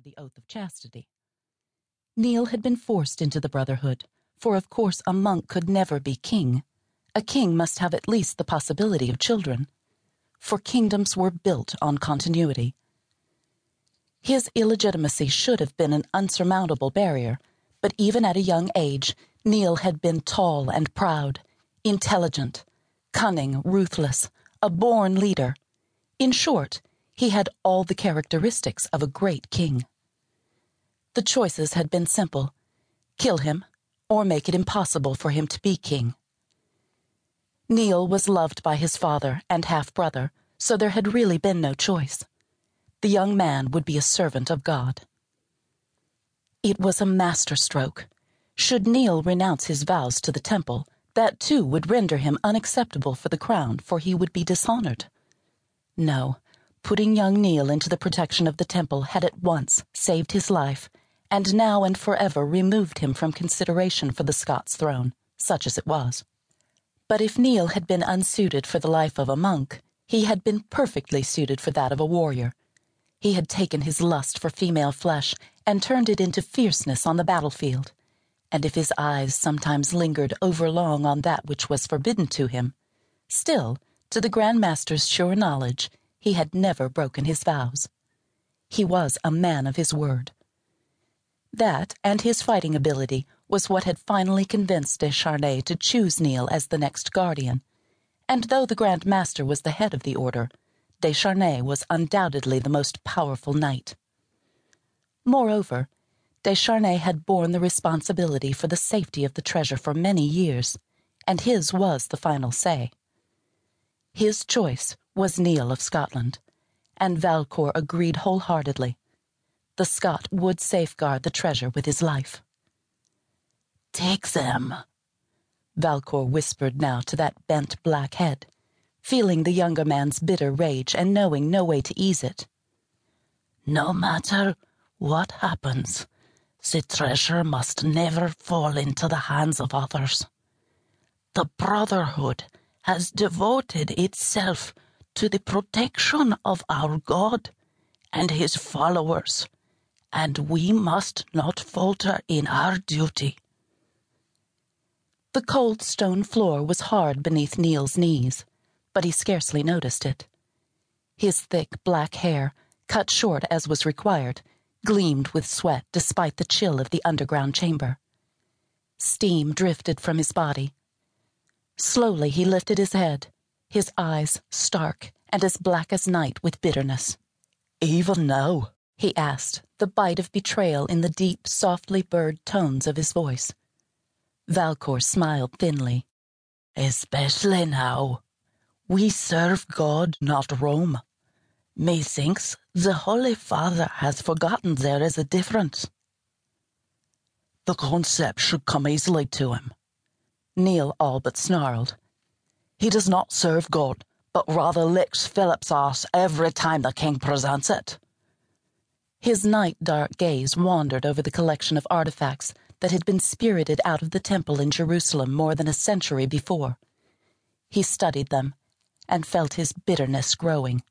the oath of chastity. Niall had been forced into the brotherhood, for of course a monk could never be king. A king must have at least the possibility of children, for kingdoms were built on continuity. His illegitimacy should have been an unsurmountable barrier, but even at a young age, Niall had been tall and proud, intelligent, cunning, ruthless, a born leader. In short, he had all the characteristics of a great king. The choices had been simple kill him, or make it impossible for him to be king. Niall was loved by his father and half brother, so there had really been no choice. The young man would be a servant of God. It was a masterstroke. Should Niall renounce his vows to the temple, that too would render him unacceptable for the crown, for he would be dishonored. No, putting young Niall into the protection of the temple had at once saved his life, and now and forever removed him from consideration for the Scots throne, such as it was. But if Niall had been unsuited for the life of a monk, he had been perfectly suited for that of a warrior. He had taken his lust for female flesh and turned it into fierceness on the battlefield. And if his eyes sometimes lingered overlong on that which was forbidden to him, still, to the Grand Master's sure knowledge, he had never broken his vows. He was a man of his word. That, and his fighting ability, was what had finally convinced de Charnay to choose Niall as the next guardian. And though the Grand Master was the head of the order, de Charnay was undoubtedly the most powerful knight. Moreover, de Charnay had borne the responsibility for the safety of the treasure for many years, and his was the final say. His choice was Niall of Scotland, and Valcour agreed wholeheartedly. The Scot would safeguard the treasure with his life. Take them, Valcour whispered now to that bent black head, feeling the younger man's bitter rage and knowing no way to ease it. No matter what happens, the treasure must never fall into the hands of others. The Brotherhood has devoted itself to the protection of our God and his followers, and we must not falter in our duty. The cold stone floor was hard beneath Niall's knees, but he scarcely noticed it. His thick black hair, cut short as was required, gleamed with sweat despite the chill of the underground chamber. Steam drifted from his body. Slowly he lifted his head, his eyes stark and as black as night with bitterness. Even now? he asked, the bite of betrayal in the deep, softly burred tones of his voice. Valcour smiled thinly. Especially now. We serve God, not Rome. Methinks the Holy Father has forgotten there is a difference. The concept should come easily to him. Niall all but snarled. He does not serve God, but rather licks Philip's ass every time the king presents it. His night dark gaze wandered over the collection of artifacts that had been spirited out of the temple in Jerusalem more than a century before. He studied them and felt his bitterness growing.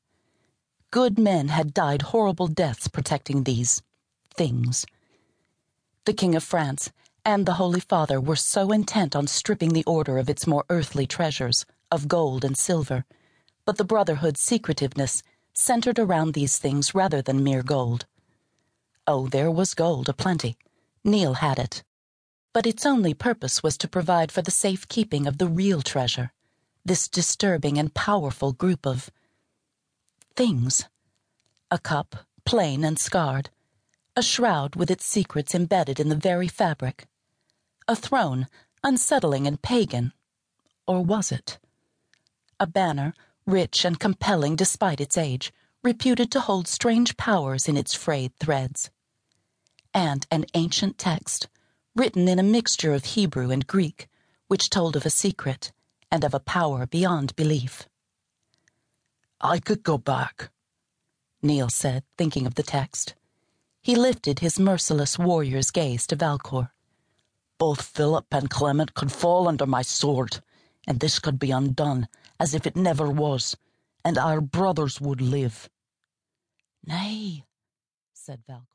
Good men had died horrible deaths protecting these things. The King of France and the Holy Father were so intent on stripping the order of its more earthly treasures, of gold and silver, but the Brotherhood's secretiveness centered around these things rather than mere gold. Oh, there was gold aplenty. Niall had it. But its only purpose was to provide for the safe keeping of the real treasure, this disturbing and powerful group of things. A cup, plain and scarred. A shroud with its secrets embedded in the very fabric. A throne, unsettling and pagan. Or was it? A banner, rich and compelling despite its age, reputed to hold strange powers in its frayed threads. And an ancient text, written in a mixture of Hebrew and Greek, which told of a secret and of a power beyond belief. I could go back, Niall said, thinking of the text. He lifted his merciless warrior's gaze to Valcour. Both Philip and Clement could fall under my sword, and this could be undone as if it never was, and our brothers would live. Nay, said Valcour.